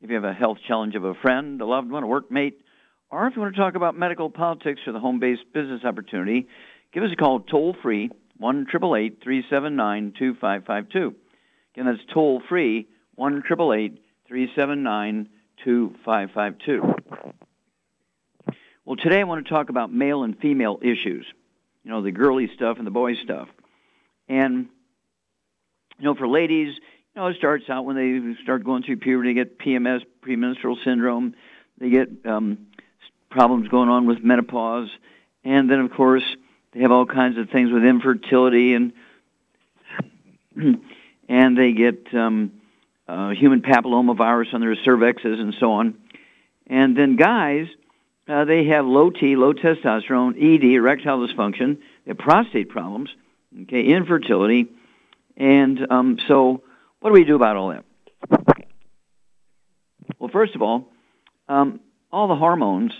if you have a health challenge of a friend, a loved one, a workmate, or if you want to talk about medical politics or the home-based business opportunity, give us a call toll-free, 1-888-379-2552. Again, that's toll-free, 1-888-379-2552. 2552. Well, today I want to talk about male and female issues. You know, the girly stuff and the boy stuff. And, you know, for ladies, know, it starts out when they start going through puberty, they get PMS, premenstrual syndrome, they get um, problems going on with menopause, and then, of course, they have all kinds of things with infertility and and they get um, uh, human papillomavirus on their cervixes and so on. And then guys, uh, they have low T, low testosterone, ED, erectile dysfunction, they have prostate problems, okay, infertility, and um, so what do we do about all that? Well, first of all, um, all the hormones,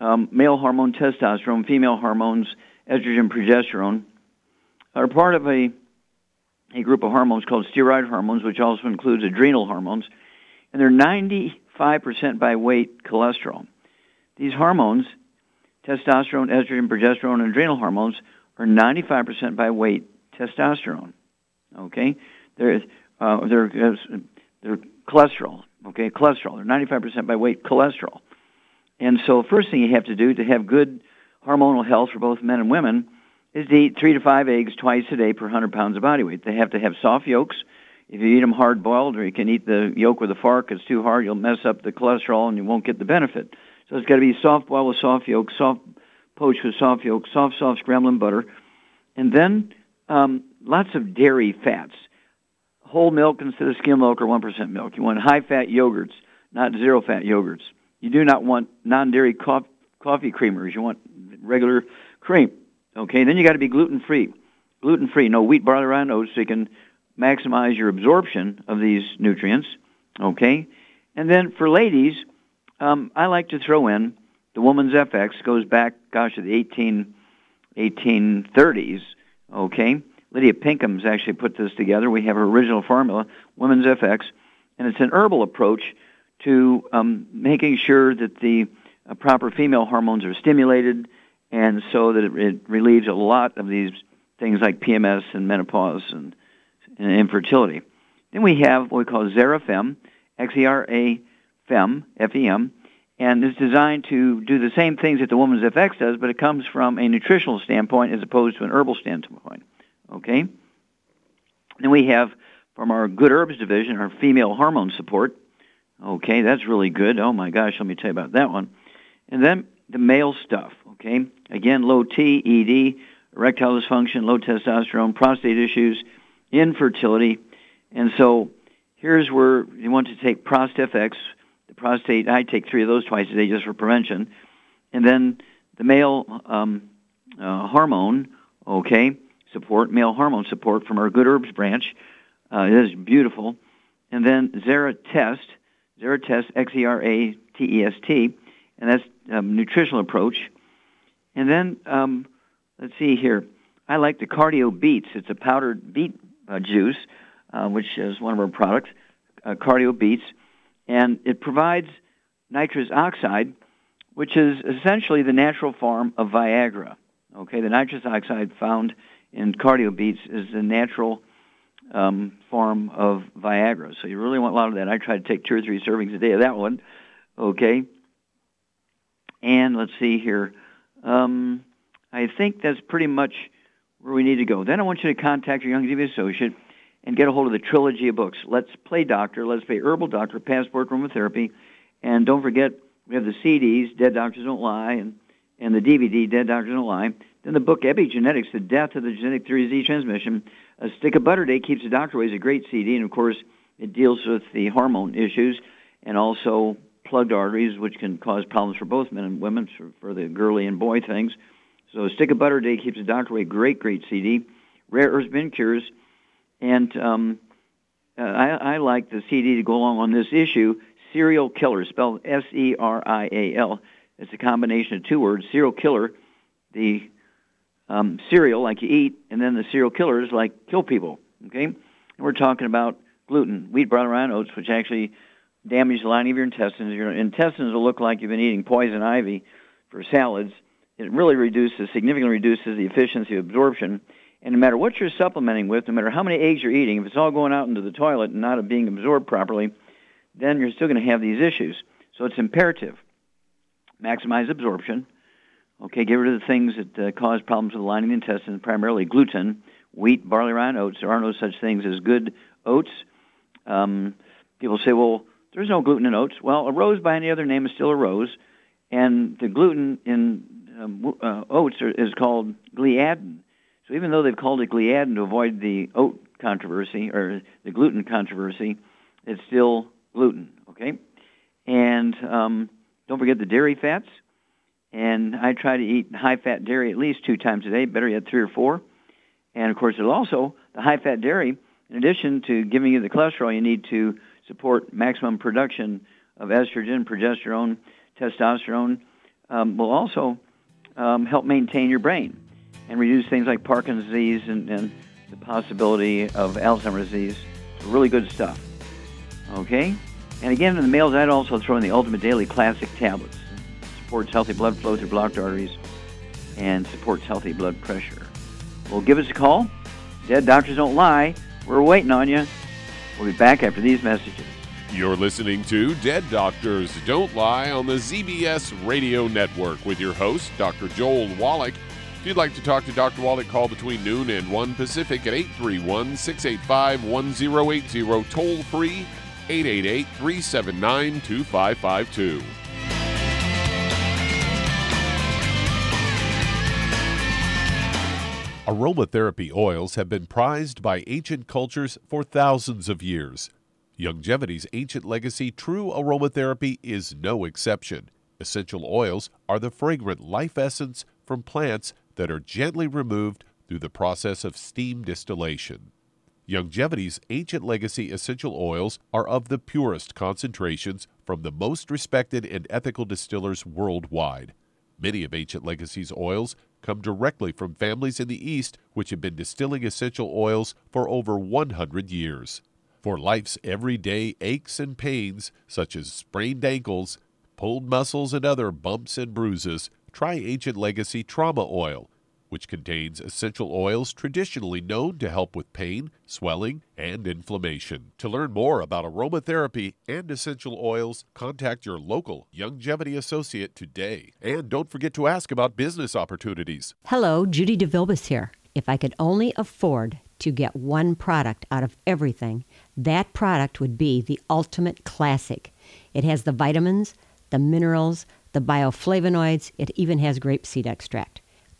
um, male hormone, testosterone, female hormones, estrogen, progesterone, are part of a a group of hormones called steroid hormones, which also includes adrenal hormones, and they're 95% by weight cholesterol. These hormones, testosterone, estrogen, progesterone, and adrenal hormones, are 95% by weight testosterone. Okay, they're uh, they're uh, cholesterol. Okay, cholesterol. They're 95% by weight cholesterol. And so, first thing you have to do to have good hormonal health for both men and women is to eat three to five eggs twice a day per 100 pounds of body weight. They have to have soft yolks. If you eat them hard boiled, or you can eat the yolk with a fork, it's too hard. You'll mess up the cholesterol, and you won't get the benefit. So it's got to be soft boiled with soft yolk, soft poached with soft yolk, soft soft scrambling butter, and then um, lots of dairy fats. Whole milk instead of skim milk or 1% milk. You want high fat yogurts, not zero fat yogurts. You do not want non dairy coffee creamers. You want regular cream. Okay, then you got to be gluten free. Gluten free, no wheat, barley, rye, and oats, so you can maximize your absorption of these nutrients. Okay, and then for ladies, um, I like to throw in the Woman's FX. Goes back, gosh, to the 18, 1830s. Okay, Lydia Pinkham's actually put this together. We have her original formula, Women's FX, and it's an herbal approach to um, making sure that the uh, proper female hormones are stimulated and so that it, it relieves a lot of these things like PMS and menopause and, and infertility. Then we have what we call Xera-Fem, X-E-R-A-Fem, F-E-M, and it's designed to do the same things that the Woman's FX does, but it comes from a nutritional standpoint as opposed to an herbal standpoint. Okay? Then we have from our Good Herbs division our female hormone support. Okay, that's really good. Oh my gosh, let me tell you about that one. And then the male stuff. Okay, again, low T, ED, erectile dysfunction, low testosterone, prostate issues, infertility, and so here's where you want to take ProstFX, the prostate. I take three of those twice a day just for prevention, and then the male um, uh, hormone. Okay, support male hormone support from our Good Herbs branch. Uh, it is beautiful, and then Xera Test, Xera Test, X E R A T E S T, and that's um, nutritional approach. And then um, let's see here. I like the Cardio Beets. It's a powdered beet uh, juice, uh, which is one of our products, uh, Cardio Beets, and it provides nitrous oxide, which is essentially the natural form of Viagra. Okay, the nitrous oxide found in Cardio Beets is the natural um, form of Viagra. So you really want a lot of that. I try to take two or three servings a day of that one. Okay. And let's see here. Um, I think that's pretty much where we need to go. Then I want you to contact your Youngevity associate and get a hold of the trilogy of books. Let's Play Doctor, Let's Play Herbal Doctor, Passport Aromatherapy, and don't forget we have the CDs, Dead Doctors Don't Lie, and, and the DVD, Dead Doctors Don't Lie. Then the book Epigenetics, The Death of the Genetic Theory of Disease Transmission. A Stick of Butter Day Keeps the Doctor Away is a great CD, and of course it deals with the hormone issues and also plugged arteries, which can cause problems for both men and women, for, for the girly and boy things. So A Stick of Butter Day Keeps the Doctor Away, great, great CD. Rare Earths Bin Cures, and um, uh, I, I like the CD to go along on this issue, Serial Killer, spelled S-E-R-I-A-L. It's a combination of two words, serial killer, the um, cereal like you eat, and then the serial killers like kill people. Okay, and we're talking about gluten, wheat, barley, rye, oats, which actually damage the lining of your intestines. Your intestines will look like you've been eating poison ivy for salads. It really reduces, significantly reduces the efficiency of absorption. And no matter what you're supplementing with, no matter how many eggs you're eating, if it's all going out into the toilet and not being absorbed properly, then you're still going to have these issues. So it's imperative. Maximize absorption. Okay, get rid of the things that uh, cause problems with the lining of the intestines, primarily gluten, wheat, barley, rye, oats. There are no such things as good oats. Um, people say, well, there's no gluten in oats. Well, a rose by any other name is still a rose, and the gluten in um, uh, oats are, is called gliadin. So even though they've called it gliadin to avoid the oat controversy or the gluten controversy, it's still gluten. Okay, and um, don't forget the dairy fats. And I try to eat high-fat dairy at least two times a day. Better yet, three or four. And of course, it'll also the high-fat dairy. In addition to giving you the cholesterol, you need to support maximum production of estrogen, progesterone, testosterone. Um, will also um, help maintain your brain and reduce things like Parkinson's disease and, and the possibility of Alzheimer's disease. Really good stuff. Okay? And again, in the males, I'd also throw in the Ultimate Daily Classic tablets. It supports healthy blood flow through blocked arteries and supports healthy blood pressure. Well, give us a call. Dead doctors don't lie. We're waiting on you. We'll be back after these messages. You're listening to Dead Doctors Don't Lie on the ZBS Radio Network with your host, Dr. Joel Wallach. If you'd like to talk to Dr. Wallach, call between noon and 1 Pacific at 831 685 1080, toll free 888 379 2552. Aromatherapy oils have been prized by ancient cultures for thousands of years. Youngevity's ancient legacy, true aromatherapy, is no exception. Essential oils are the fragrant life essence from plants that are gently removed through the process of steam distillation. Youngevity's ancient legacy essential oils are of the purest concentrations from the most respected and ethical distillers worldwide. Many of Ancient Legacy's oils come directly from families in the East which have been distilling essential oils for over 100 years. For life's everyday aches and pains, such as sprained ankles, pulled muscles, and other bumps and bruises, try Ancient Legacy Trauma Oil, which contains essential oils traditionally known to help with pain, swelling, and inflammation. To learn more about aromatherapy and essential oils, contact your local Youngevity associate today. And don't forget to ask about business opportunities. Hello, Judy DeVilbus here. If I could only afford to get one product out of everything, that product would be the Ultimate Classic. It has the vitamins, the minerals, the bioflavonoids, it even has grapeseed extract.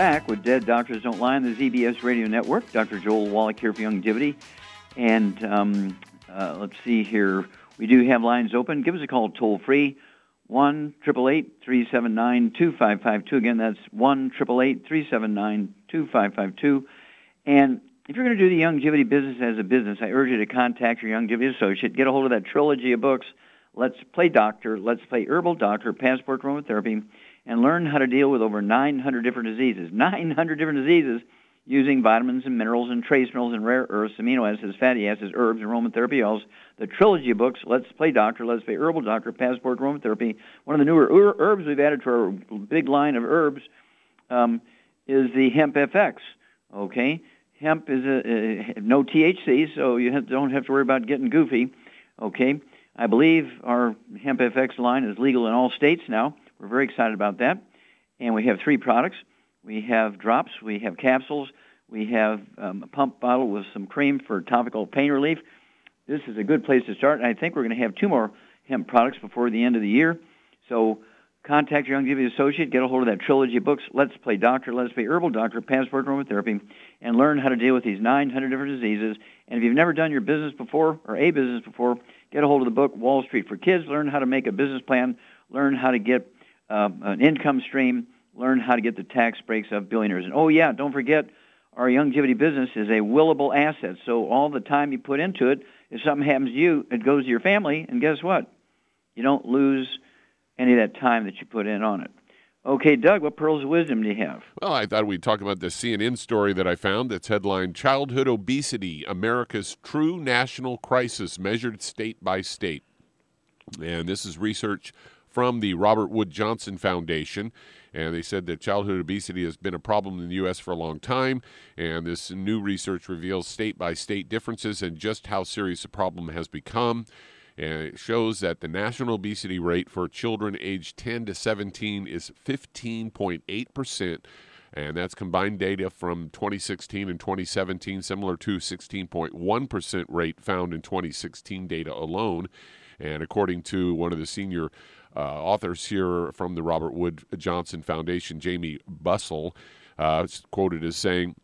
Back with Dead Doctors Don't Lie on the ZBS Radio Network. Dr. Joel Wallach here for Youngevity. And um, uh, let's see here. We do have lines open. Give us a call toll free, 1 379 2552. Again, that's 1 379 2552. And if you're going to do the Youngevity business as a business, I urge you to contact your Youngevity associate. Get a hold of that trilogy of books. Let's Play Doctor, Let's Play Herbal Doctor, Passport Aromatherapy and learn how to deal with over 900 different diseases. 900 different diseases using vitamins and minerals and trace minerals and rare earths, amino acids, fatty acids, herbs, aromatherapy oils. The trilogy of books, Let's Play Doctor, Let's Play Herbal Doctor, Passport Aromatherapy. One of the newer herbs we've added to our big line of herbs um, is the Hemp FX. Okay? Hemp is a, no THC, so you have, don't have to worry about getting goofy. Okay? I believe our Hemp FX line is legal in all states now. We're very excited about that. And we have three products. We have drops, we have capsules, we have um, a pump bottle with some cream for topical pain relief. This is a good place to start. And I think we're going to have two more hemp products before the end of the year. So contact your Youngevity associate, get a hold of that trilogy of books, Let's Play Doctor, Let's Play Herbal Doctor, Passport Aromatherapy, and learn how to deal with these 900 different diseases. And if you've never done your business before or a business before, get a hold of the book Wall Street for Kids, learn how to make a business plan, learn how to get uh, an income stream, learn how to get the tax breaks of billionaires. And oh, yeah, don't forget, our Youngevity business is a willable asset. So all the time you put into it, if something happens to you, it goes to your family, and guess what? You don't lose any of that time that you put in on it. Okay, Doug, what pearls of wisdom do you have? Well, I thought we'd talk about the CNN story that I found that's headlined Childhood Obesity America's True National Crisis Measured State by State. And this is research from the Robert Wood Johnson Foundation. And they said that childhood obesity has been a problem in the U.S. for a long time. And this new research reveals state by state differences and just how serious the problem has become. And it shows that the national obesity rate for children aged 10 to 17 is 15.8%. And that's combined data from 2016 and 2017, similar to 16.1% rate found in 2016 data alone. And according to one of the senior uh, authors here from the Robert Wood Johnson Foundation, Jamie Bussell, uh, quoted as saying,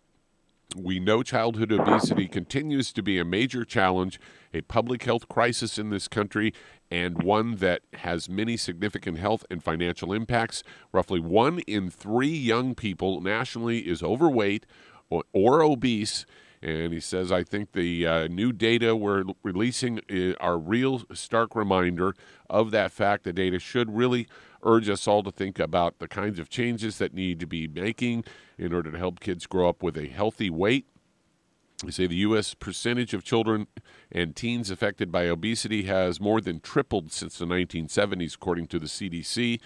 we know childhood obesity continues to be a major challenge, a public health crisis in this country, and one that has many significant health and financial impacts. Roughly one in three young people nationally is overweight or, or obese, and he says, I think the uh, new data we're releasing are real stark reminder of that fact. The data should really urge us all to think about the kinds of changes that need to be making in order to help kids grow up with a healthy weight. They say the U.S. percentage of children and teens affected by obesity has more than tripled since the 1970s, according to the CDC.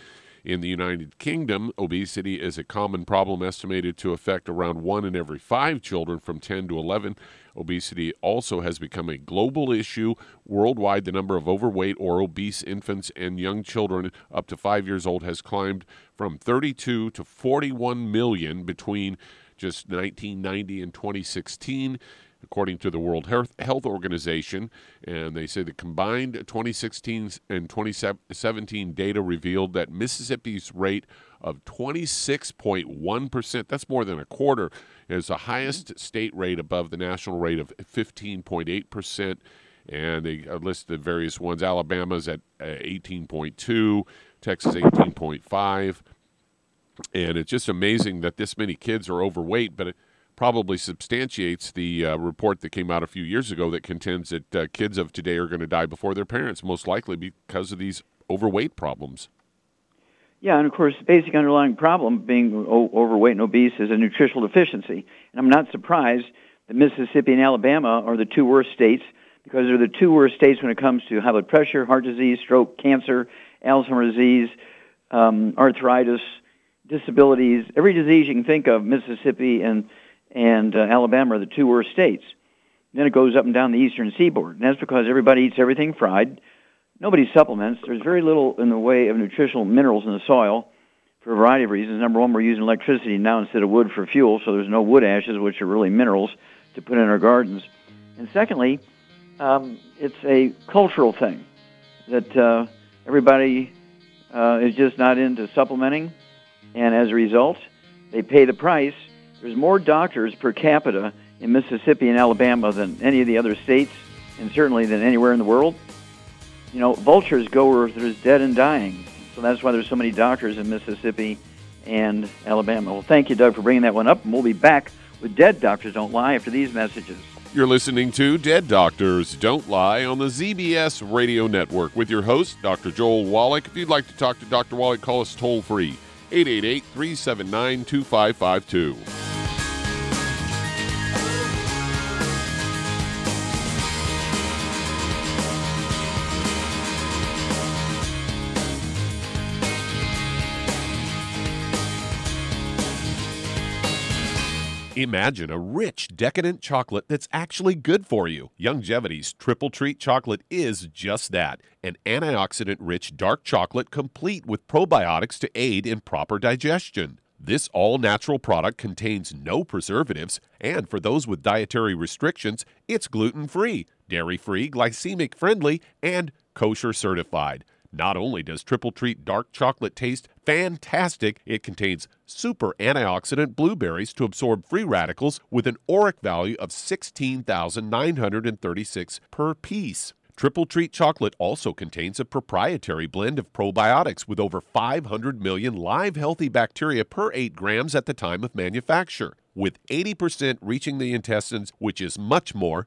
In the United Kingdom, obesity is a common problem estimated to affect around one in every five children from 10 to 11. Obesity also has become a global issue. Worldwide, the number of overweight or obese infants and young children up to five years old has climbed from 32 to 41 million between just 1990 and 2016 according to the World Health Organization. And they say the combined 2016 and 2017 data revealed that Mississippi's rate of 26.1%, that's more than a quarter, is the highest mm-hmm. state rate above the national rate of 15.8%. And they uh, list the various ones. Alabama's at uh, 18.2, Texas 18.5. And it's just amazing that this many kids are overweight, but it, probably substantiates the uh, report that came out a few years ago that contends that uh, kids of today are going to die before their parents, most likely because of these overweight problems. Yeah, and of course, the basic underlying problem being o- overweight and obese is a nutritional deficiency. And I'm not surprised that Mississippi and Alabama are the two worst states because they're the two worst states when it comes to high blood pressure, heart disease, stroke, cancer, Alzheimer's disease, um, arthritis, disabilities, every disease you can think of, Mississippi and and uh, Alabama are the two worst states. Then it goes up and down the eastern seaboard, and that's because everybody eats everything fried. Nobody supplements. There's very little in the way of nutritional minerals in the soil for a variety of reasons. Number one, we're using electricity now instead of wood for fuel, so there's no wood ashes, which are really minerals to put in our gardens. And secondly, um, it's a cultural thing that uh, everybody uh, is just not into supplementing, and as a result, they pay the price. There's more doctors per capita in Mississippi and Alabama than any of the other states, and certainly than anywhere in the world. You know, vultures go where there's dead and dying. So that's why there's so many doctors in Mississippi and Alabama. Well, thank you, Doug, for bringing that one up, and we'll be back with Dead Doctors Don't Lie after these messages. You're listening to Dead Doctors Don't Lie on the ZBS Radio Network with your host, Dr. Joel Wallach. If you'd like to talk to Dr. Wallach, call us toll free 888 379 2552. Imagine a rich, decadent chocolate that's actually good for you. Youngevity's Triple Treat chocolate is just that an antioxidant rich dark chocolate complete with probiotics to aid in proper digestion. This all natural product contains no preservatives, and for those with dietary restrictions, it's gluten free, dairy free, glycemic friendly, and kosher certified. Not only does Triple Treat dark chocolate taste fantastic, it contains super antioxidant blueberries to absorb free radicals with an ORAC value of 16,936 per piece. Triple Treat chocolate also contains a proprietary blend of probiotics with over 500 million live healthy bacteria per 8 grams at the time of manufacture, with 80% reaching the intestines, which is much more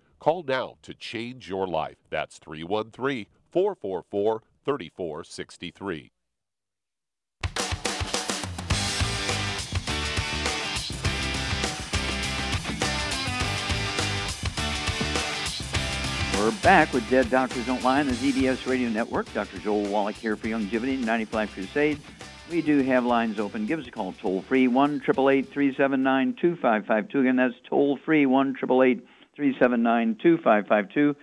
Call now to change your life. That's 313 444 3463. We're back with Dead Doctors Don't Lie on the ZBS Radio Network. Dr. Joel Wallach here for Youngevity 95 Crusade. We do have lines open. Give us a call toll free 1 888 379 2552. Again, that's toll free 1 379 2552.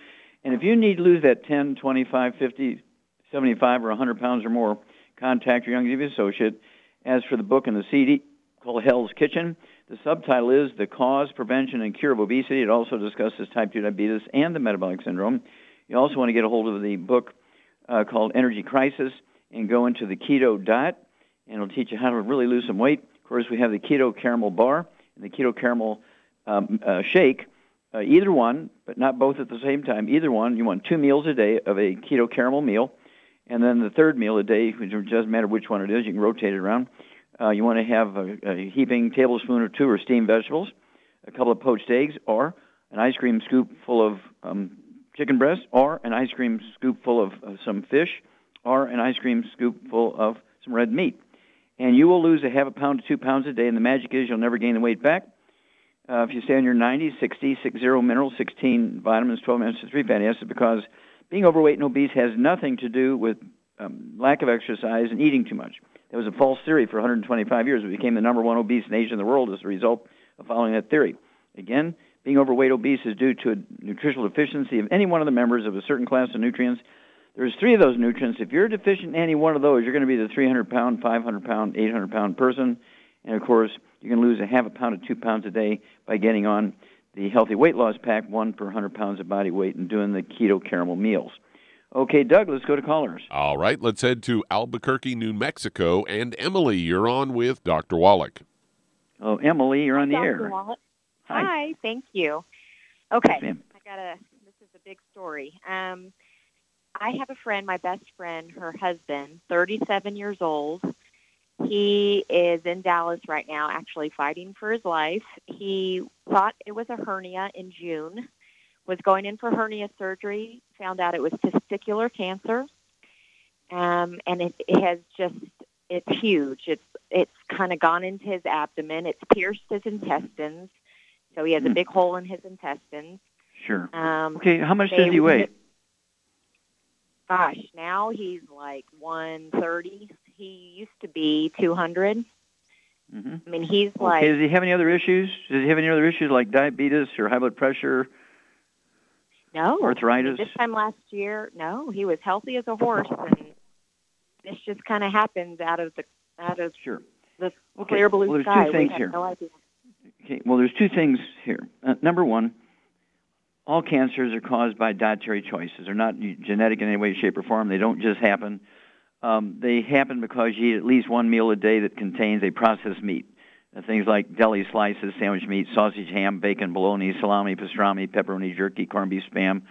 And if you need to lose that 10, 25, 50, 75, or 100 pounds or more, contact your Youngevity associate. As for the book and the CD called Hell's Kitchen, the subtitle is The Cause, Prevention, and Cure of Obesity. It also discusses type 2 diabetes and the metabolic syndrome. You also want to get a hold of the book uh, called Energy Crisis and go into the keto diet, and it'll teach you how to really lose some weight. Of course, we have the keto caramel bar and the keto caramel um, uh, shake. Uh, either one, but not both at the same time. Either one, you want two meals a day of a keto caramel meal, and then the third meal a day, which doesn't matter which one it is, you can rotate it around uh, you want to have a, a heaping tablespoon or two of steamed vegetables, a couple of poached eggs, or an ice cream scoop full of um, chicken breast, or an ice cream scoop full of uh, some fish, or an ice cream scoop full of some red meat. And you will lose a half a pound to two pounds a day, and the magic is you'll never gain the weight back. Uh, if you stay on your 90, 60, 60 minerals, 16 vitamins, 12 minutes, 3 fatty acids, because being overweight and obese has nothing to do with um, lack of exercise and eating too much. That was a false theory for 125 years. We became the number one obese nation in the world as a result of following that theory. Again, being overweight obese is due to a nutritional deficiency of any one of the members of a certain class of nutrients. There's three of those nutrients. If you're deficient in any one of those, you're going to be the 300 pound, 500 pound, 800 pound person. And of course, you can lose a half a pound to two pounds a day by getting on the healthy weight loss pack, one per 100 pounds of body weight, and doing the keto caramel meals. Okay, Doug, let's go to callers. All right, let's head to Albuquerque, New Mexico. And Emily, you're on with Dr. Wallach. Oh, Emily, you're on the Dr. air. Wallach. Hi. Hi, thank you. Okay, Yes. I got a. This is a big story. Um, I have a friend, my best friend, her husband, 37 years old. He is in Dallas right now, actually fighting for his life. He thought it was a hernia in June, was going in for hernia surgery, found out it was testicular cancer, um, and it, it has just it's huge. It's it's kind of gone into his abdomen. It's pierced his intestines, so he has a Hmm. big hole in his intestines. Sure. Um, Okay, how much does he weigh? Gosh, now he's like 130. He used to be 200. hmm I mean, he's Okay, like does he have any other issues? Does he have any other issues like diabetes or high blood pressure, no arthritis? This time last year, no, he was healthy as a horse, and this just kind of happened out of the out of Sure. the Okay, clear blue well, there's two sky. things we here. no idea. Okay, well, there's two things here. Uh, number one, all cancers are caused by dietary choices. They're not genetic in any way, shape, or form. They don't just happen. Um, they happen because you eat at least one meal a day that contains a processed meat. Uh, things like deli slices, sandwich meat, sausage, ham, bacon, bologna, salami, pastrami, pepperoni, jerky, corned beef, spam,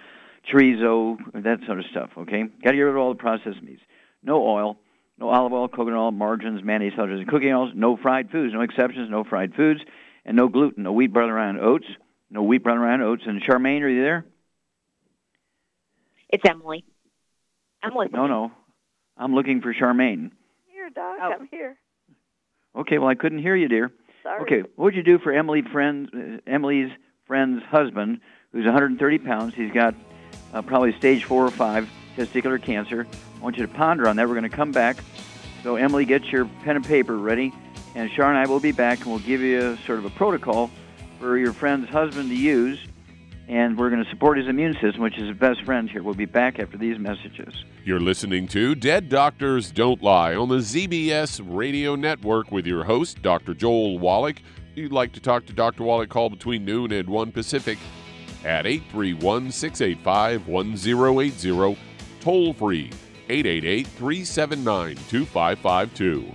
chorizo, that sort of stuff. Okay, got to get rid of all the processed meats. No oil, no olive oil, coconut oil, margarines, mayonnaise, others, and cooking oils. No fried foods, no exceptions. No fried foods, and no gluten. No wheat, brown, and oats. No wheat, brown, and oats. And Charmaine, are you there? It's Emily. I'm listening. No, no. I'm looking for Charmaine. Here, Doc. Oh. I'm here. Okay, well I couldn't hear you, dear. Sorry. Okay, what would you do for Emily friend, uh, Emily's friend's husband, who's 130 pounds? He's got uh, probably stage four or five testicular cancer. I want you to ponder on that. We're going to come back. So Emily, get your pen and paper ready, and Char and I will be back, and we'll give you a, sort of a protocol for your friend's husband to use, and we're going to support his immune system, which is his best friend here. We'll be back after these messages. You're listening to Dead Doctors Don't Lie on the ZBS Radio Network with your host, Dr. Joel Wallach. If you'd like to talk to Dr. Wallach, call between noon and 1 Pacific at 831 685 1080, toll free 888 379 2552.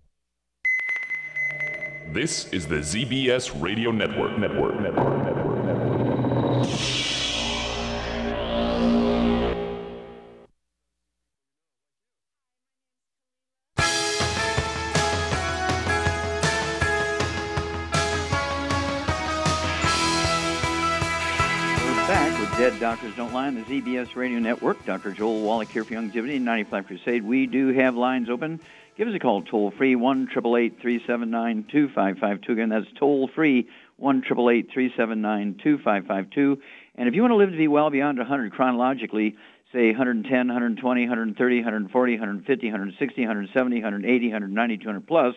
This is the ZBS Radio Network. Network. Network. Network. Network. Dead Doctors Don't Lie on the ZBS Radio Network. Dr. Joel Wallach here for Youngevity and 95 Crusade. We do have lines open. Give us a call toll free, 1 379 2552. Again, that's toll free, 1 379 2552. And if you want to live to be well beyond 100 chronologically, say 110, 120, 130, 140, 150, 160, 170, 180, 190, 200 plus,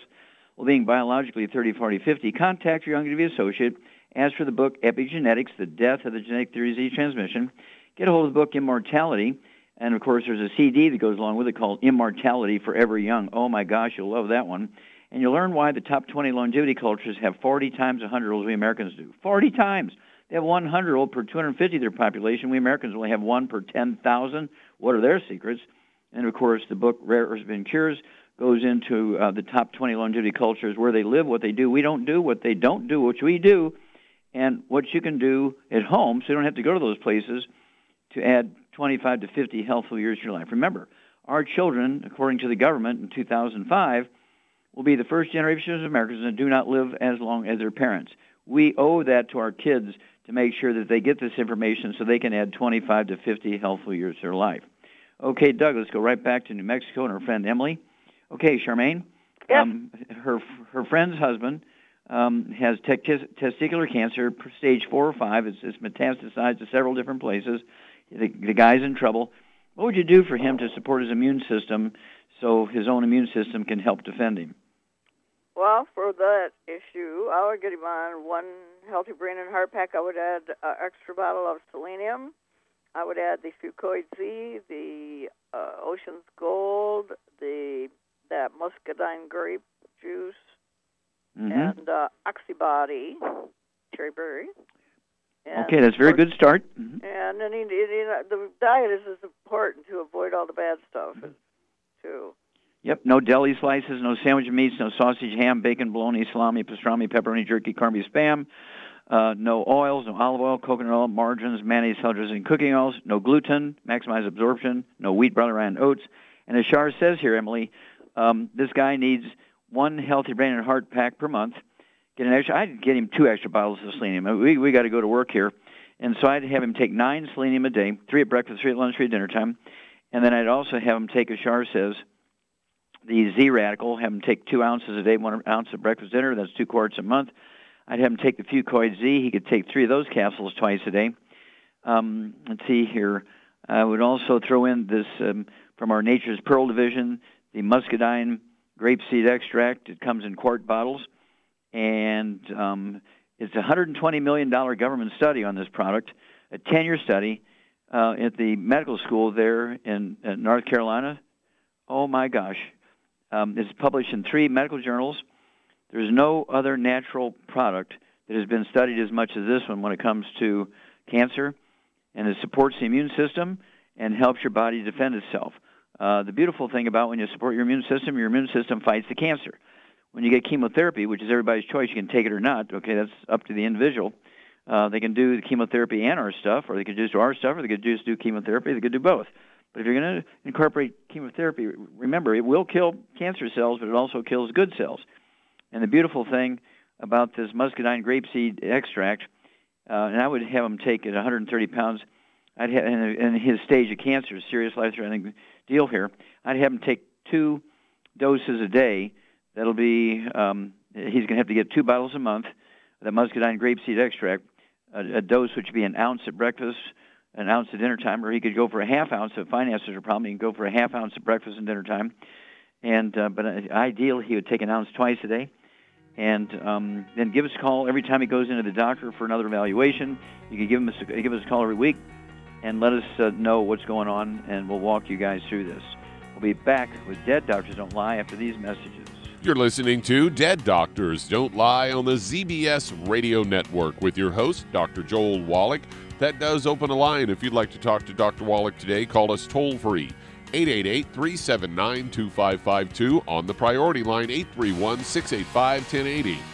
well, being biologically 30, 40, 50, contact your Youngevity associate. Ask for the book Epigenetics, The Death of the Genetic Theory of Disease Transmission. Get a hold of the book Immortality. And of course, there's a CD that goes along with it called Immortality Forever Young. Oh my gosh, you'll love that one. And you'll learn why the top 20 longevity cultures have 40 times 100 olds we Americans do. 40 times. They have 100 old per 250 of their population. We Americans only have one per 10,000. What are their secrets? And of course, the book Rare Earths Been Cures goes into uh, the top 20 longevity cultures, where they live, what they do. We don't do what they don't do, which we do, and what you can do at home, so you don't have to go to those places to add 25 to 50 healthful years of your life. Remember, our children, according to the government in 2005, will be the first generation of Americans that do not live as long as their parents. We owe that to our kids to make sure that they get this information so they can add 25 to 50 healthful years to their life. Okay, Doug, let's go right back to New Mexico and her friend Emily. Okay, Charmaine. Yes. Um, her her friend's husband um, has te- testicular cancer, stage four or five. It's, it's metastasized to several different places. The, the guy's in trouble. What would you do for him to support his immune system so his own immune system can help defend him? Well, for that issue, I would get him on one healthy brain and heart pack. I would add an extra bottle of selenium. I would add the Fucoid Z, the uh, Ocean's Gold, the that muscadine grape juice, Mm-hmm. and uh, Oxybody, cherry berry. And Okay, that's a very good start. Mhm. And then he, he, he, the diet is as important to avoid all the bad stuff, Mm-hmm. too. Yep, no deli slices, no sandwich meats, no sausage, ham, bacon, bologna, salami, pastrami, pepperoni, jerky, beef, spam. Uh, no oils, no olive oil, coconut oil, margarines, mayonnaise, salad dressing, cooking oils. No gluten, maximize absorption. No wheat, barley, rye, and oats. And as Shar says here, Emily, um, this guy needs one healthy brain and heart pack per month. Get an extra. I'd get him two extra bottles of selenium. We we got to go to work here, and so I'd have him take nine selenium a day, three at breakfast, three at lunch, three at dinner time, and then I'd also have him take, as Shar says, the Z radical. Have him take two ounces a day, one ounce at breakfast, dinner. That's two quarts a month. I'd have him take the Fucoid Z. He could take three of those capsules twice a day. Um, let's see here. I would also throw in this um, from our Nature's Pearl division, the muscadine grapeseed extract. It comes in quart bottles, and um, it's a $120 million government study on this product, a 10 year study uh, at the medical school there in, in North Carolina. Oh my gosh. Um, it's published in three medical journals. There's no other natural product that has been studied as much as this one when it comes to cancer, and it supports the immune system and helps your body defend itself. Uh, the beautiful thing about when you support your immune system, your immune system fights the cancer. When you get chemotherapy, which is everybody's choice, you can take it or not. Okay, that's up to the individual. Uh, they can do the chemotherapy and our stuff, or they could just do our stuff, or they could just do chemotherapy. They could do both. But if you're going to incorporate chemotherapy, remember it will kill cancer cells, but it also kills good cells. And the beautiful thing about this muscadine grapeseed extract, uh, and I would have him take it 130 pounds. I'd have in, in his stage of cancer, serious life-threatening deal here. I'd have him take two doses a day. That'll be um, he's going to have to get two bottles a month. Of the muscadine grapeseed extract, a, a dose which would be an ounce at breakfast, an ounce at dinner time, or he could go for a half ounce. If finances are a problem, he can go for a half ounce at breakfast and dinner time. And uh, but uh, ideal, he would take an ounce twice a day and um, then give us a call every time he goes into the doctor for another evaluation. You can give him a, give us a call every week and let us uh, know what's going on, and we'll walk you guys through this. We'll be back with Dead Doctors Don't Lie after these messages. You're listening to Dead Doctors Don't Lie on the ZBS Radio Network with your host, Dr. Joel Wallach. That does open a line. If you'd like to talk to Dr. Wallach today, call us toll free 888 379 2552 on the priority line 831 685 1080.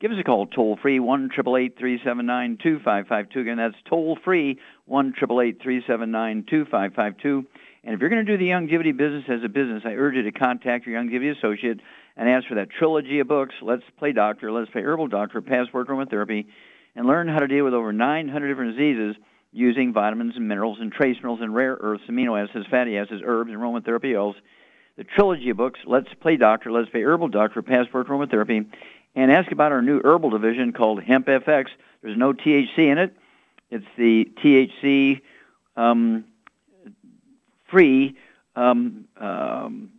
Give us a call toll free, 1 379 2552. Again, that's toll free, 1 379 And if you're going to do the Youngevity business as a business, I urge you to contact your Youngevity associate and ask for that trilogy of books, Let's Play Doctor, Let's Play Herbal Doctor, Passport Aromatherapy, and learn how to deal with over 900 different diseases using vitamins and minerals and trace minerals and rare earths, amino acids, fatty acids, herbs, and aromatherapy oils. The trilogy of books, Let's Play Doctor, Let's Play Herbal Doctor, Passport Aromatherapy, and ask about our new herbal division called Hemp FX. There's no THC in it. It's the THC um, free um, um,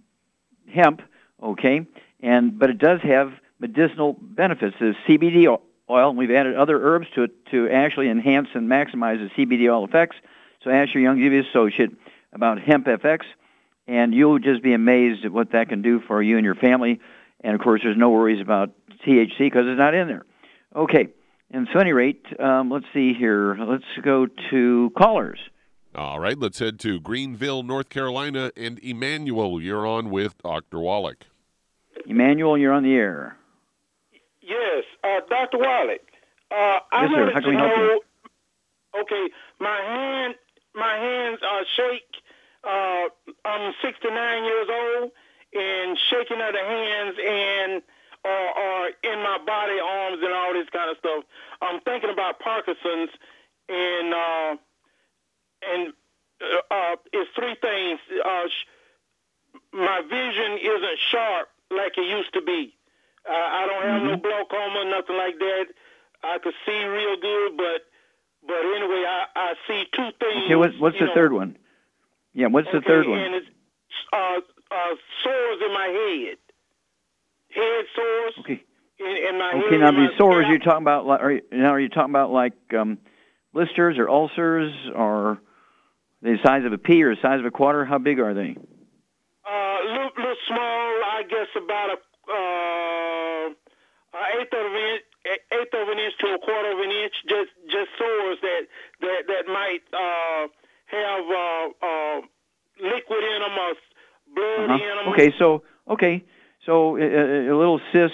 hemp, okay, and but it does have medicinal benefits. There's CBD oil, and we've added other herbs to it to actually enhance and maximize the CBD oil effects. So ask your Youngevity associate about Hemp FX, and you'll just be amazed at what that can do for you and your family. And of course, there's no worries about THC because it's not in there. Okay, and so any rate, um, let's see here. Let's go to callers. All right, let's head to Greenville, North Carolina, and Emmanuel, you're on with Dr. Wallach. Emmanuel, you're on the air. Yes, uh, Dr. Wallach. Uh, I Yes, sir. How can we help you? Okay, my hand, my hands are shake. Uh, I'm 69 years old, and shaking of the hands and or, or in my body, arms, and all this kind of stuff. I'm thinking about Parkinson's, and uh, and uh, uh, it's three things. Uh, sh- my vision isn't sharp like it used to be. Uh, I don't have no glaucoma, nothing like that. I could see real good, but but anyway, I, I see two things. Okay, what, what's the know. third one? Yeah, what's the third one? And it's uh, uh, sores in my head, head sores. Okay. In, in my Okay, head, now these sores scalp. you're talking about, are you, now are you talking about like um, blisters or ulcers or the size of a pea or the size of a quarter? How big are they? Uh, little, little small, I guess about a uh, eighth of an inch, eighth of an inch to a quarter of an inch. Just just sores that that that might uh, have uh, uh, liquid in them or blood Uh-huh. Okay, so okay, so a, a, little cyst.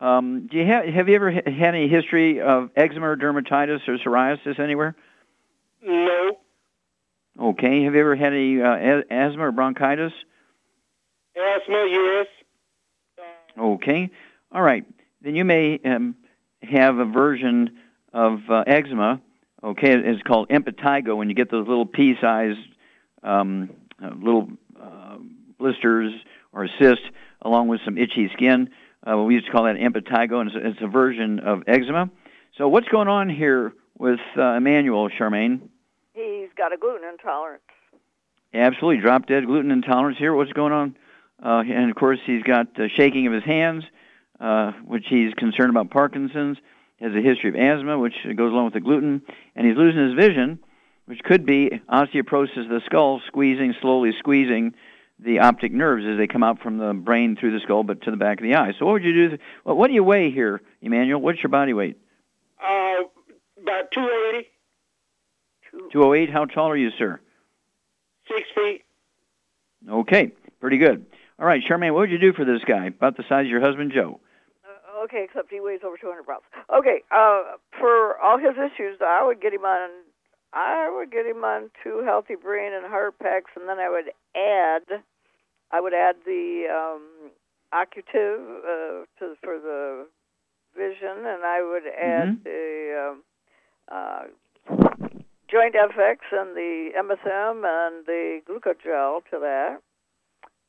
Um, do you have have you ever had any history of eczema or dermatitis or psoriasis anywhere? No Okay, have you ever had any uh, asthma or bronchitis? asthma, yes. Okay. All right. Then you may um, have a version of uh, eczema. Okay, it's called impetigo. When you get those little pea-sized um, uh, little blisters or cysts, along with some itchy skin, uh, we used to call that impetigo, and it's, it's a version of eczema. So what's going on here with uh, Emmanuel, Charmaine? He's got a gluten intolerance. Absolutely, drop dead gluten intolerance here. What's going on? Uh, and of course, he's got uh, shaking of his hands, uh, which he's concerned about Parkinson's. Has a history of asthma, which goes along with the gluten, and he's losing his vision, which could be osteoporosis of the skull, squeezing, slowly squeezing the optic nerves as they come out from the brain through the skull, but to the back of the eye. So, what would you do? Well, what do you weigh here, Emmanuel? What's your body weight? Uh, about 280, 208. How tall are you, sir? six feet. Okay, pretty good. All right, Charmaine, what would you do for this guy? About the size of your husband, Joe. Uh, okay, except he weighs over 200 pounds. Okay, uh, for all his issues, I would get him on. I would get him on two healthy brain and heart packs, and then I would add. I would add the um, Ocutiva uh, to for the vision, and I would add the um, uh, Joint FX and the MSM and the glucogel to that.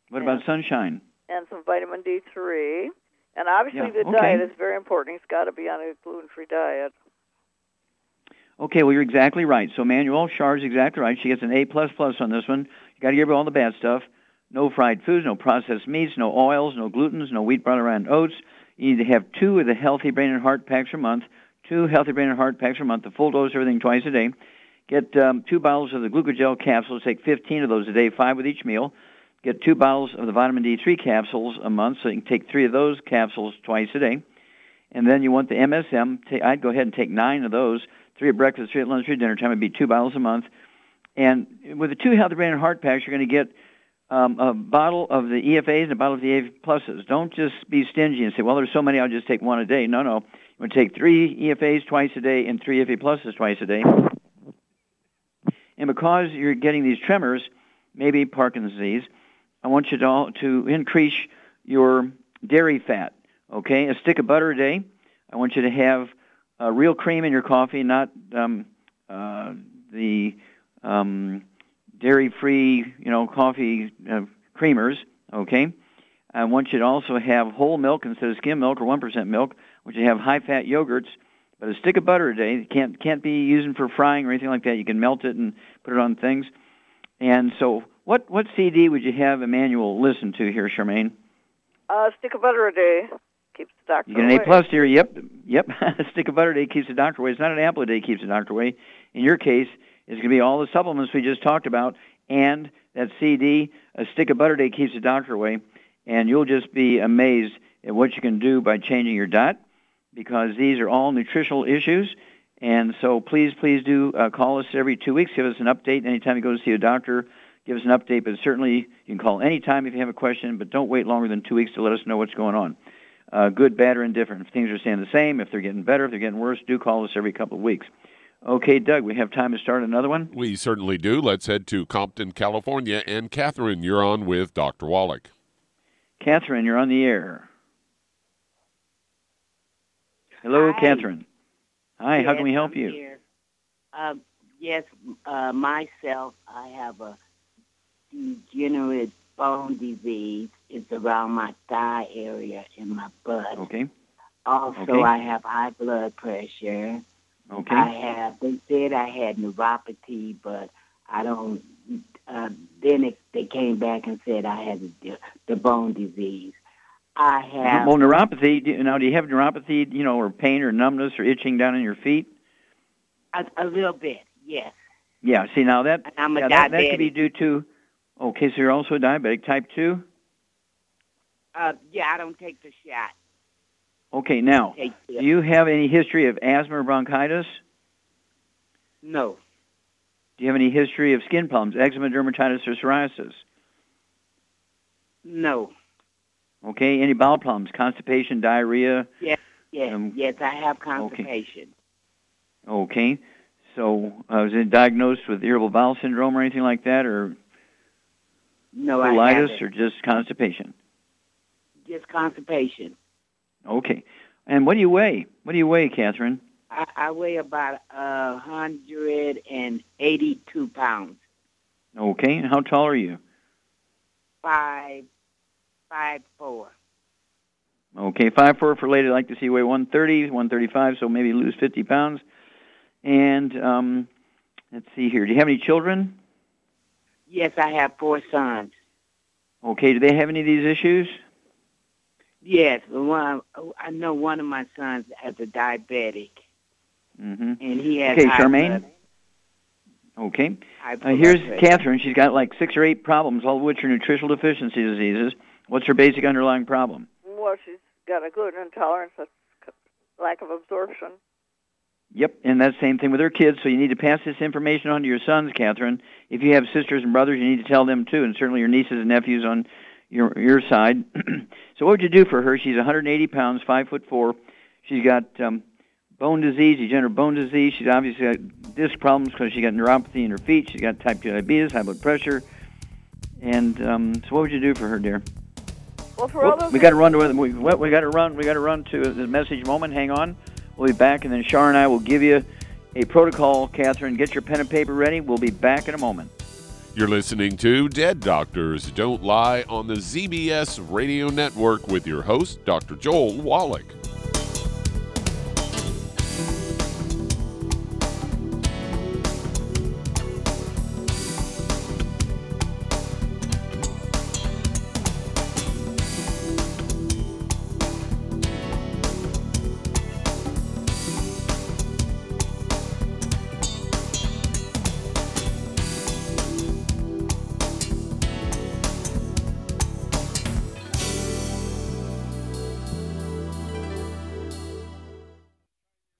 What about sunshine? and some vitamin D3. And obviously, Yeah, the okay. diet is very important. He's got to be on a gluten-free diet. Okay, well, you're exactly right. So Manuel Char's exactly right. She gets an A plus plus on this one. You got to give her all the bad stuff. No fried foods, no processed meats, no oils, no glutens, no wheat, butter, and oats. You need to have two of the healthy brain and heart packs a month. Two healthy brain and heart packs a month. The full dose, of everything twice a day. Get um, two bottles of the glucogel capsules. Take 15 of those a day, five with each meal. Get two bottles of the vitamin D3 capsules a month, so you can take three of those capsules twice a day. And then you want the MSM. I'd go ahead and take nine of those, three at breakfast, three at lunch, three at dinner time. It'd be two bottles a month. And with the two healthy brain and heart packs, you're going to get um, a bottle of the EFAs and a bottle of the EFA pluses. Don't just be stingy and say, well, there's so many, I'll just take one a day. No, no. You want to take three EFAs twice a day and three EFA pluses twice a day. And because you're getting these tremors, maybe Parkinson's disease, I want you to, all, to increase your dairy fat. Okay, a stick of butter a day. I want you to have uh, real cream in your coffee, not um, uh, the um, dairy-free, you know, coffee uh, creamers. Okay. I want you to also have whole milk instead of skim milk or one percent milk. I want you to have high-fat yogurts. But a stick of butter a day can't can't be used for frying or anything like that. You can melt it and put it on things. And so, what what CD would you have Emmanuel listen to here, Charmaine? A stick of butter a day keeps the doctor You get an away. A plus here. Yep, yep. a stick of butter a day keeps the doctor away. It's not an apple a day keeps the doctor away. In your case, it's going to be all the supplements we just talked about, and that CD. A stick of butter a day keeps the doctor away, and you'll just be amazed at what you can do by changing your diet, because these are all nutritional issues. And so, please, please do uh, call us every two weeks. Give us an update anytime you go to see a doctor. Give us an update, but certainly you can call anytime if you have a question. But don't wait longer than two weeks to let us know what's going on uh, good, bad, or indifferent. If things are staying the same, if they're getting better, if they're getting worse, do call us every couple of weeks. Okay, Doug, we have time to start another one. We certainly do. Let's head to Compton, California. And Catherine, you're on with Dr. Wallach. Catherine, you're on the air. Hello, Hi. Catherine. Hi, how can we help I'm you? here. Um, yes, uh, myself, I have a degenerate bone disease. It's around my thigh area in my butt. Okay. Also, Okay. I have high blood pressure. Okay. I have. They said I had neuropathy, but I don't. Uh, then it, they came back and said I had the, the bone disease. I have. Well, neuropathy. do- Now, do you have neuropathy? You know, or pain, or numbness, or itching down in your feet? A, a little bit, yes. Yeah. See, now that And I'm a yeah, that, that could be due to. Okay, so you're also a diabetic type two. Uh, yeah, I don't take the shot. Okay, now, do you have any history of asthma or bronchitis? no, Do you have any history of skin problems, eczema, dermatitis, or psoriasis? no. Okay, any bowel problems, constipation, diarrhea? Yes, yes, Um, yes. I have constipation. Okay, so uh, was it diagnosed with irritable bowel syndrome or anything like that, or No, I colitis, haven't. or just constipation? Just constipation. Okay, and what do you weigh? What do you weigh, Catherine? I, I weigh about a hundred and eighty-two pounds. Okay, and how tall are you? Five, five four. Okay, five four for lady. I'd like to see you weigh 130, 135, so maybe lose 50 pounds. And um, let's see here. Do you have any children? Yes, I have four sons. Okay, do they have any of these issues? Yes, the one I know one of my sons has a diabetic, Mm-hmm. and he has Okay, high Charmaine? blood- Okay. high Uh, blood here's pressure. Catherine. She's got like six or eight problems, all of which are nutritional deficiency diseases. What's her basic underlying problem? Well, she's got a gluten intolerance, that's c- lack of absorption. Yep, and that's the same thing with her kids. So you need to pass this information on to your sons, Catherine. If you have sisters and brothers, you need to tell them too, and certainly your nieces and nephews on your your side. so what would you do for her? She's 180 pounds, five foot four. She's got um, bone disease, degenerative bone disease. She's obviously got disc problems because she got neuropathy in her feet. She's got type 2 diabetes, high blood pressure. And um, so what would you do for her, dear? Well, for all those we got to run to we, we got to run. We got to run to the message moment. Hang on, we'll be back, and then Shar and I will give you a protocol. Catherine, get your pen and paper ready. We'll be back in a moment. You're listening to Dead Doctors Don't Lie on the ZBS Radio Network with your host, Dr. Joel Wallach.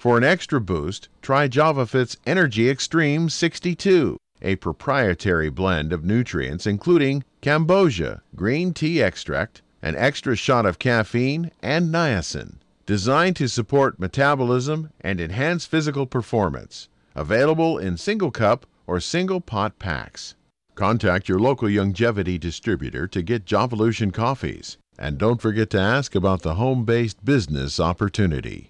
For an extra boost, try JavaFit's Energy Extreme 62, a proprietary blend of nutrients including Cambogia, green tea extract, an extra shot of caffeine, and niacin, designed to support metabolism and enhance physical performance. Available in single cup or single pot packs. Contact your local Youngevity distributor to get Javalution coffees. And don't forget to ask about the home based business opportunity.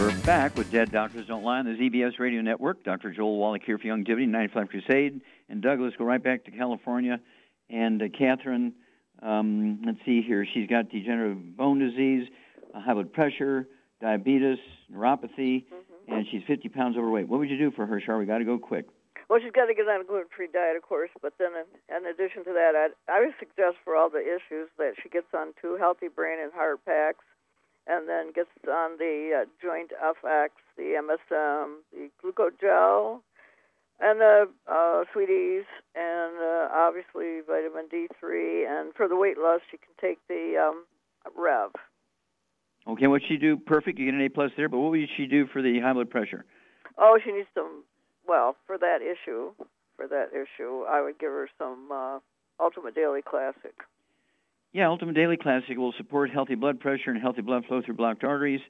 We're back with Dead Doctors Don't Lie on the ZBS Radio Network. Dr. Joel Wallach here for Youngevity, 95 Crusade. And Doug, let's go right back to California. And uh, Catherine, um, let's see here. She's got degenerative bone disease, uh, high blood pressure, diabetes, neuropathy, Mm-hmm. and she's 50 pounds overweight. What would you do for her, Char? We got to go quick. Well, she's got to get on a gluten-free diet, of course. But then, in, in addition to that, I'd, I would suggest for all the issues that she gets on two healthy brain and heart packs, and then gets on the uh, Joint FX, the MSM, the glucogel, and the uh, sweeties, and uh, obviously vitamin D3. And for the weight loss, she can take the um, Rev. Okay, what she do? Perfect. You get an A plus there. But what would she do for the high blood pressure? Oh, she needs some. Well, for that issue, for that issue, I would give her some uh, Ultimate Daily Classic. Yeah, Ultimate Daily Classic will support healthy blood pressure and healthy blood flow through blocked arteries.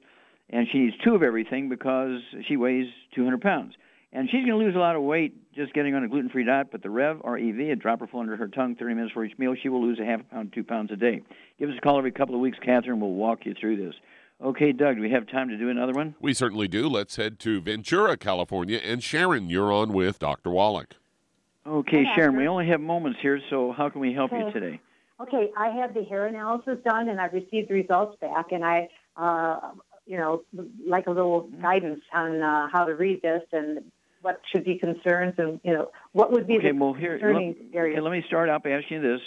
And she needs two of everything because she weighs 200 pounds. And she's going to lose a lot of weight just getting on a gluten-free diet. But the Rev REV, a dropper full under her tongue, 30 minutes for each meal, she will lose a half a pound, two pounds a day. Give us a call every couple of weeks, Catherine. We'll walk you through this. Okay, Doug, do we have time to do another one? We certainly do. Let's head to Ventura, California. And Sharon, you're on with Dr. Wallach. Okay, Hi, Sharon, we only have moments here, so how can we help you today? Okay, I had the hair analysis done and I've received the results back, and I, uh, you know, like a little Mm-hmm. guidance on uh, how to read this and what should be concerns and you know what would be Okay, the well here, let, concerning areas. okay, let me start out by asking you this: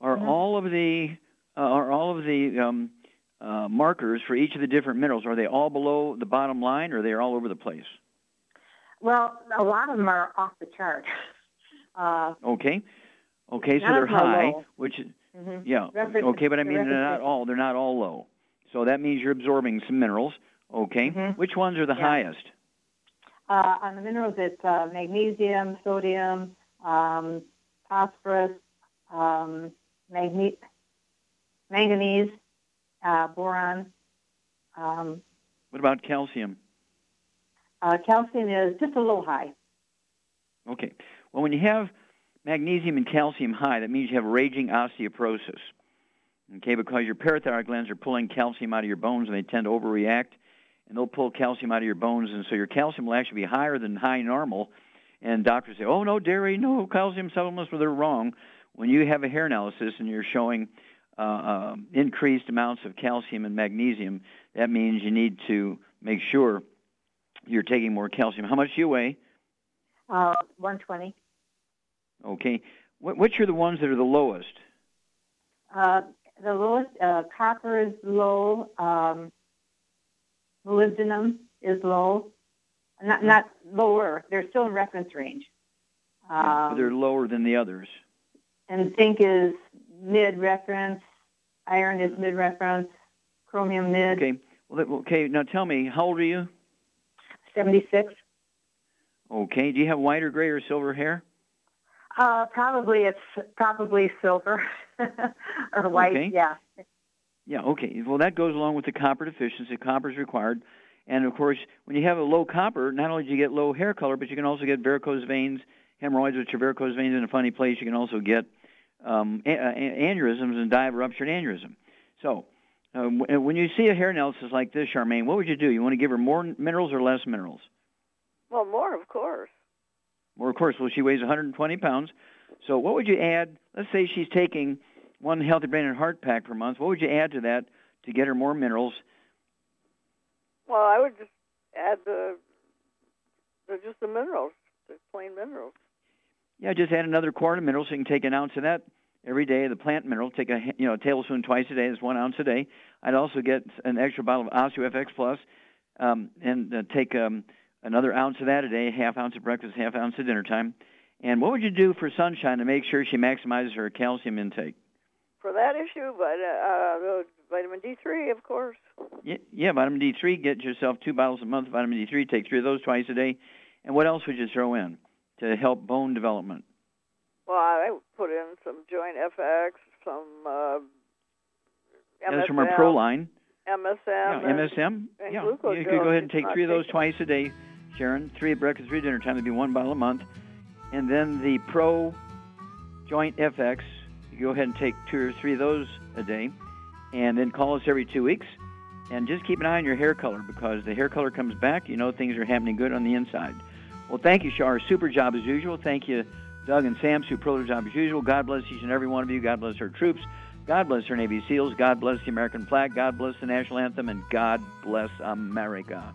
Are Mhm. all of the uh, are all of the um, uh, markers for each of the different minerals are they all below the bottom line, or are they all over the place? Well, a lot of them are off the chart. Uh, Okay, okay, so they're high, low. which mhm. yeah, okay, but I mean they're not all they're not all low. So that means you're absorbing some minerals. Okay, which ones are the Mm-hmm. Yeah. highest? Uh, on the minerals, it's uh, magnesium, sodium, um, phosphorus, um, magne- manganese, uh, boron. Um, What about calcium? uh, calcium is just a little high. Okay. Well, when you have magnesium and calcium high, that means you have raging osteoporosis. Okay, because your parathyroid glands are pulling calcium out of your bones and they tend to overreact, and they'll pull calcium out of your bones, and so your calcium will actually be higher than high normal. And doctors say, "Oh no, dairy, no calcium supplements," but they're wrong. when you have a hair analysis and you're showing uh, uh, increased amounts of calcium and magnesium, that means you need to make sure you're taking more calcium. How much do you weigh? Uh, 120. Okay. What, which are the ones that are the lowest? Uh, the lowest uh, copper is low. Um, molybdenum is low. Not not lower. They're still in reference range. Um, they're lower than the others. And zinc is mid reference. Iron is mid reference. Chromium mid. Okay. Well, okay. Now tell me, how old are you? 76. Okay. Do you have white or gray or silver hair? Uh, probably it's probably silver or white. Okay. Yeah. Yeah. Okay. Well, that goes along with the copper deficiency. Copper is required, and of course, when you have a low copper, not only do you get low hair color, but you can also get varicose veins, hemorrhoids, which are varicose veins in a funny place. You can also get um, a- a- aneurysms and die of ruptured aneurysm. So, um, when you see a hair analysis like this, Charmaine, what would you do? You want to give her more minerals or less minerals? Well, more, of course. Well, of course. Well, she weighs 120 pounds. So, what would you add? Let's say she's taking one healthy brain and heart pack per month. What would you add to that to get her more minerals? Well, I would just add the, the just the minerals, the plain minerals. Yeah, just add another quart of minerals. So you can take an ounce of that every day. The plant mineral, take a you know a tablespoon twice a day. That's one ounce a day. I'd also get an extra bottle of OsteoFX Plus, um, and uh, take um, another ounce of that a day. Half ounce at breakfast, half ounce at dinner time. And what would you do for sunshine to make sure she maximizes her calcium intake? For that issue, but uh, uh, vitamin D3, of course. Yeah, yeah, vitamin D3. Get yourself two bottles a month of vitamin D3. Take three of those twice a day. And what else would you throw in to help bone development? Well, I put in some Joint FX, some uh, MSM. That's from our Pro line. MSM. Yeah, MSM. And yeah, glucose you could go ahead and take three of those twice a day, Sharon. Three at breakfast, three at dinner time. It'd be one bottle a month. And then the Pro Joint FX. You go ahead and take two or three of those a day, and then call us every two weeks. And just keep an eye on your hair color because the hair color comes back. You know things are happening good on the inside. Well, thank you, Shar. Super job as usual. Thank you, Doug and Sam. Super job as usual. God bless each and every one of you. God bless our troops. God bless our Navy SEALs. God bless the American flag. God bless the national anthem. And God bless America.